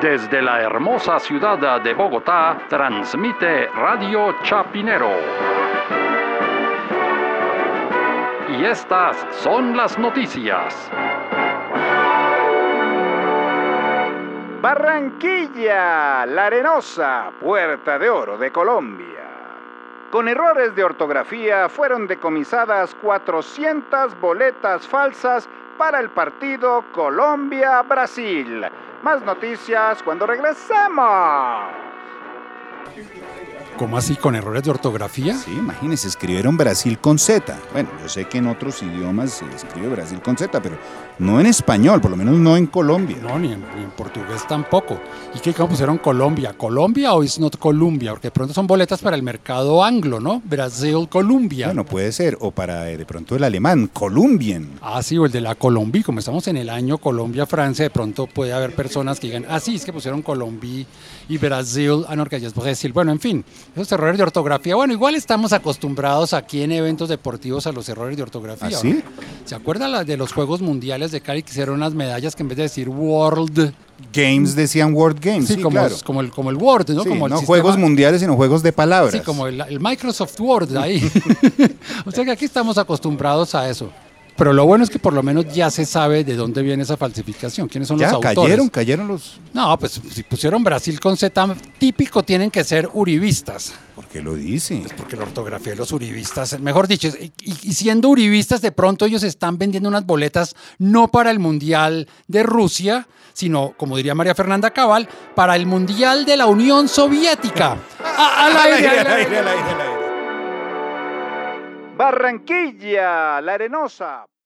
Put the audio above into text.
Desde la hermosa ciudad de Bogotá, transmite Radio Chapinero. Y estas son las noticias. Barranquilla, La Arenosa, Puerta de Oro de Colombia. Con errores de ortografía fueron decomisadas 400 boletas falsas para el partido Colombia-Brasil. Más noticias cuando regresemos. ¿Cómo así? ¿Con errores de ortografía? Sí, imagínense, escribieron Brasil con Z. Bueno, yo sé que en otros idiomas se escribe Brasil con Z, pero no en español, por lo menos no en Colombia. No, ni en, ni en portugués tampoco. ¿Y qué cómo pusieron Colombia? ¿Colombia o is not Colombia? Porque de pronto son boletas para el mercado anglo, ¿no? Brasil, Colombia. Bueno, puede ser, o para eh, de pronto el alemán, Colombian. Ah, sí, o el de la Colombia. Como estamos en el año Colombia-Francia, de pronto puede haber personas que digan, ah, sí, es que pusieron Colombia y Brasil. Ah, no, que ya es Brasil. Bueno, en fin, esos errores de ortografía. Bueno, igual estamos acostumbrados aquí en eventos deportivos a los errores de ortografía. ¿Ah, sí? ¿Se acuerdan la de los Juegos Mundiales de Cali que hicieron unas medallas que en vez de decir World, Games decían World Games, sí, sí, como, claro. como, el, como el Word, ¿no? Sí, como el no sistema- juegos mundiales, sino juegos de palabras. Sí, como el, el Microsoft Word ahí. o sea que aquí estamos acostumbrados a eso. Pero lo bueno es que por lo menos ya se sabe de dónde viene esa falsificación, quiénes son ya los autores. cayeron, cayeron los... No, pues si pusieron Brasil con Z, típico tienen que ser uribistas. ¿Por qué lo dice? Porque la ortografía de los uribistas, mejor dicho, y, y siendo uribistas, de pronto ellos están vendiendo unas boletas no para el Mundial de Rusia, sino, como diría María Fernanda Cabal, para el Mundial de la Unión Soviética. A- al aire, al aire. Barranquilla, La Arenosa,